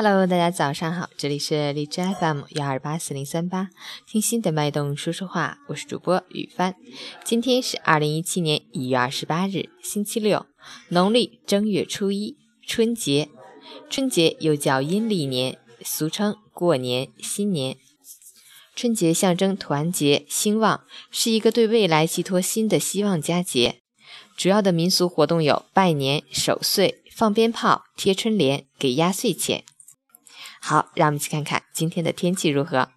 Hello，大家早上好，这里是荔枝 FM 幺二八四零三八，听心的脉动说说话，我是主播雨帆。今天是二零一七年一月二十八日，星期六，农历正月初一，春节。春节又叫阴历年，俗称过年、新年。春节象征团结兴旺，是一个对未来寄托新的希望佳节。主要的民俗活动有拜年、守岁、放鞭炮、贴春联、给压岁钱。好，让我们去看看今天的天气如何。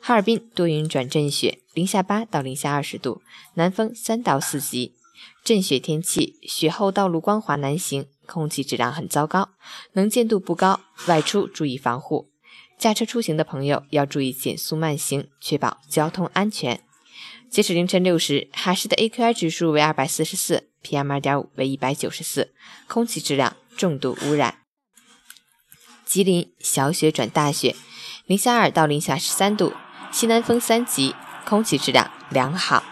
哈尔滨多云转阵雪，零下八到零下二十度，南风三到四级。阵雪天气，雪后道路光滑难行，空气质量很糟糕，能见度不高，外出注意防护。驾车出行的朋友要注意减速慢行，确保交通安全。截止凌晨六时，哈市的 AQI 指数为二百四十四，PM 二点五为一百九十四，空气质量重度污染。吉林小雪转大雪，零下二到零下十三度，西南风三级，空气质量良好。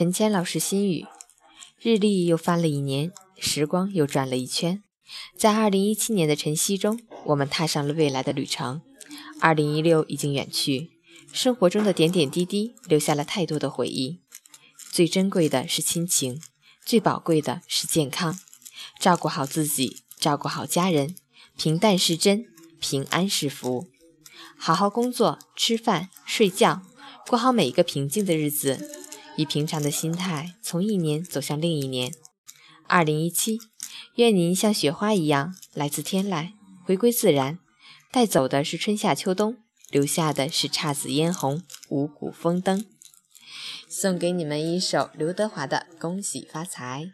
陈谦老师心语：日历又翻了一年，时光又转了一圈，在二零一七年的晨曦中，我们踏上了未来的旅程。二零一六已经远去，生活中的点点滴滴留下了太多的回忆。最珍贵的是亲情，最宝贵的是健康。照顾好自己，照顾好家人，平淡是真，平安是福。好好工作，吃饭，睡觉，过好每一个平静的日子。以平常的心态，从一年走向另一年。二零一七，愿您像雪花一样来自天籁，回归自然，带走的是春夏秋冬，留下的是姹紫嫣红、五谷丰登。送给你们一首刘德华的《恭喜发财》。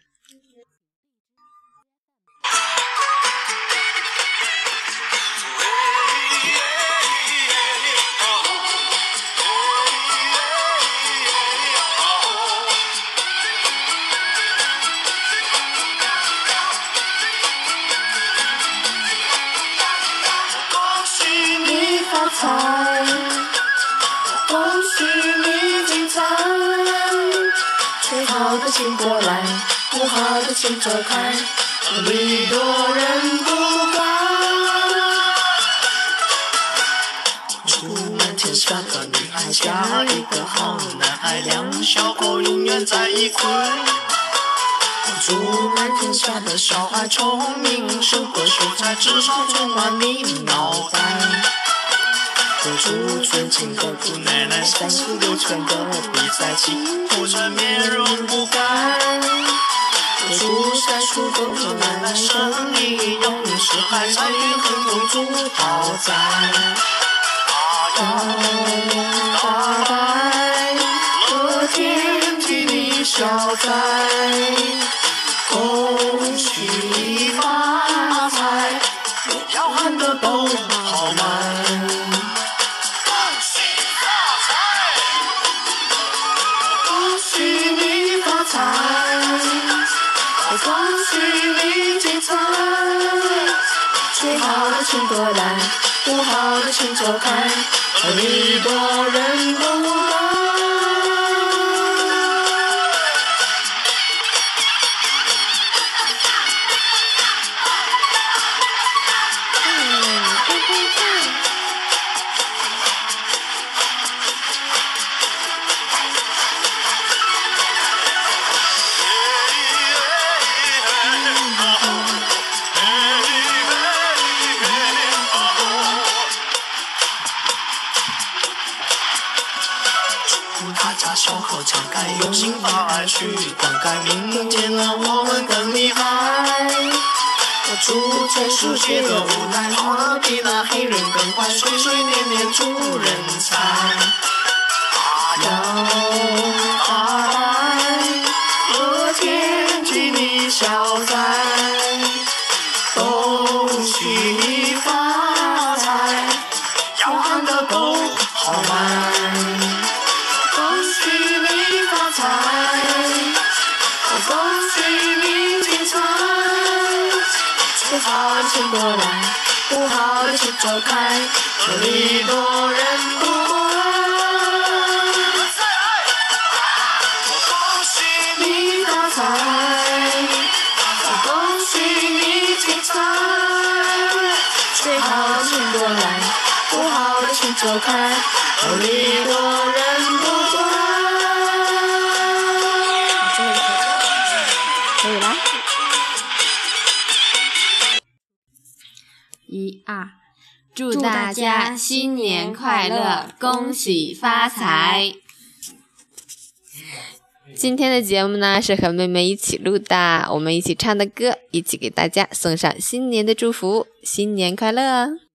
的请过来，不好的请走开，礼多人不怪。祝满天下的女孩嫁一个好男孩，两小口永远在一块。祝满天下的小孩聪明，胜过秀才，至少充满你脑袋。祝尊敬的姑奶奶三十六圈的比赛，庆祝着面容不改。祝三叔公祝奶奶生意永是海，财运亨通祝好在。发财，贺天替你消灾，恭喜恭喜你精彩，最好的请过来，不好的请走开，礼多人不开，用心把爱去灌溉，明天啊我们更厉害。祝全世界的无奈，我比那黑人更快，岁岁年年出人才。要发好的请过来，不好的请走开，这里多人不过来。恭喜你发财，恭喜你精彩，最好的请过来，不好的请走开，这里多人不过来。可以啦。一二，祝祝大大家家新新年年快乐，恭喜发财！今天的节目呢是和妹妹一起录的，我们一起唱的歌，一起给大家送上新年的祝福，新年快乐！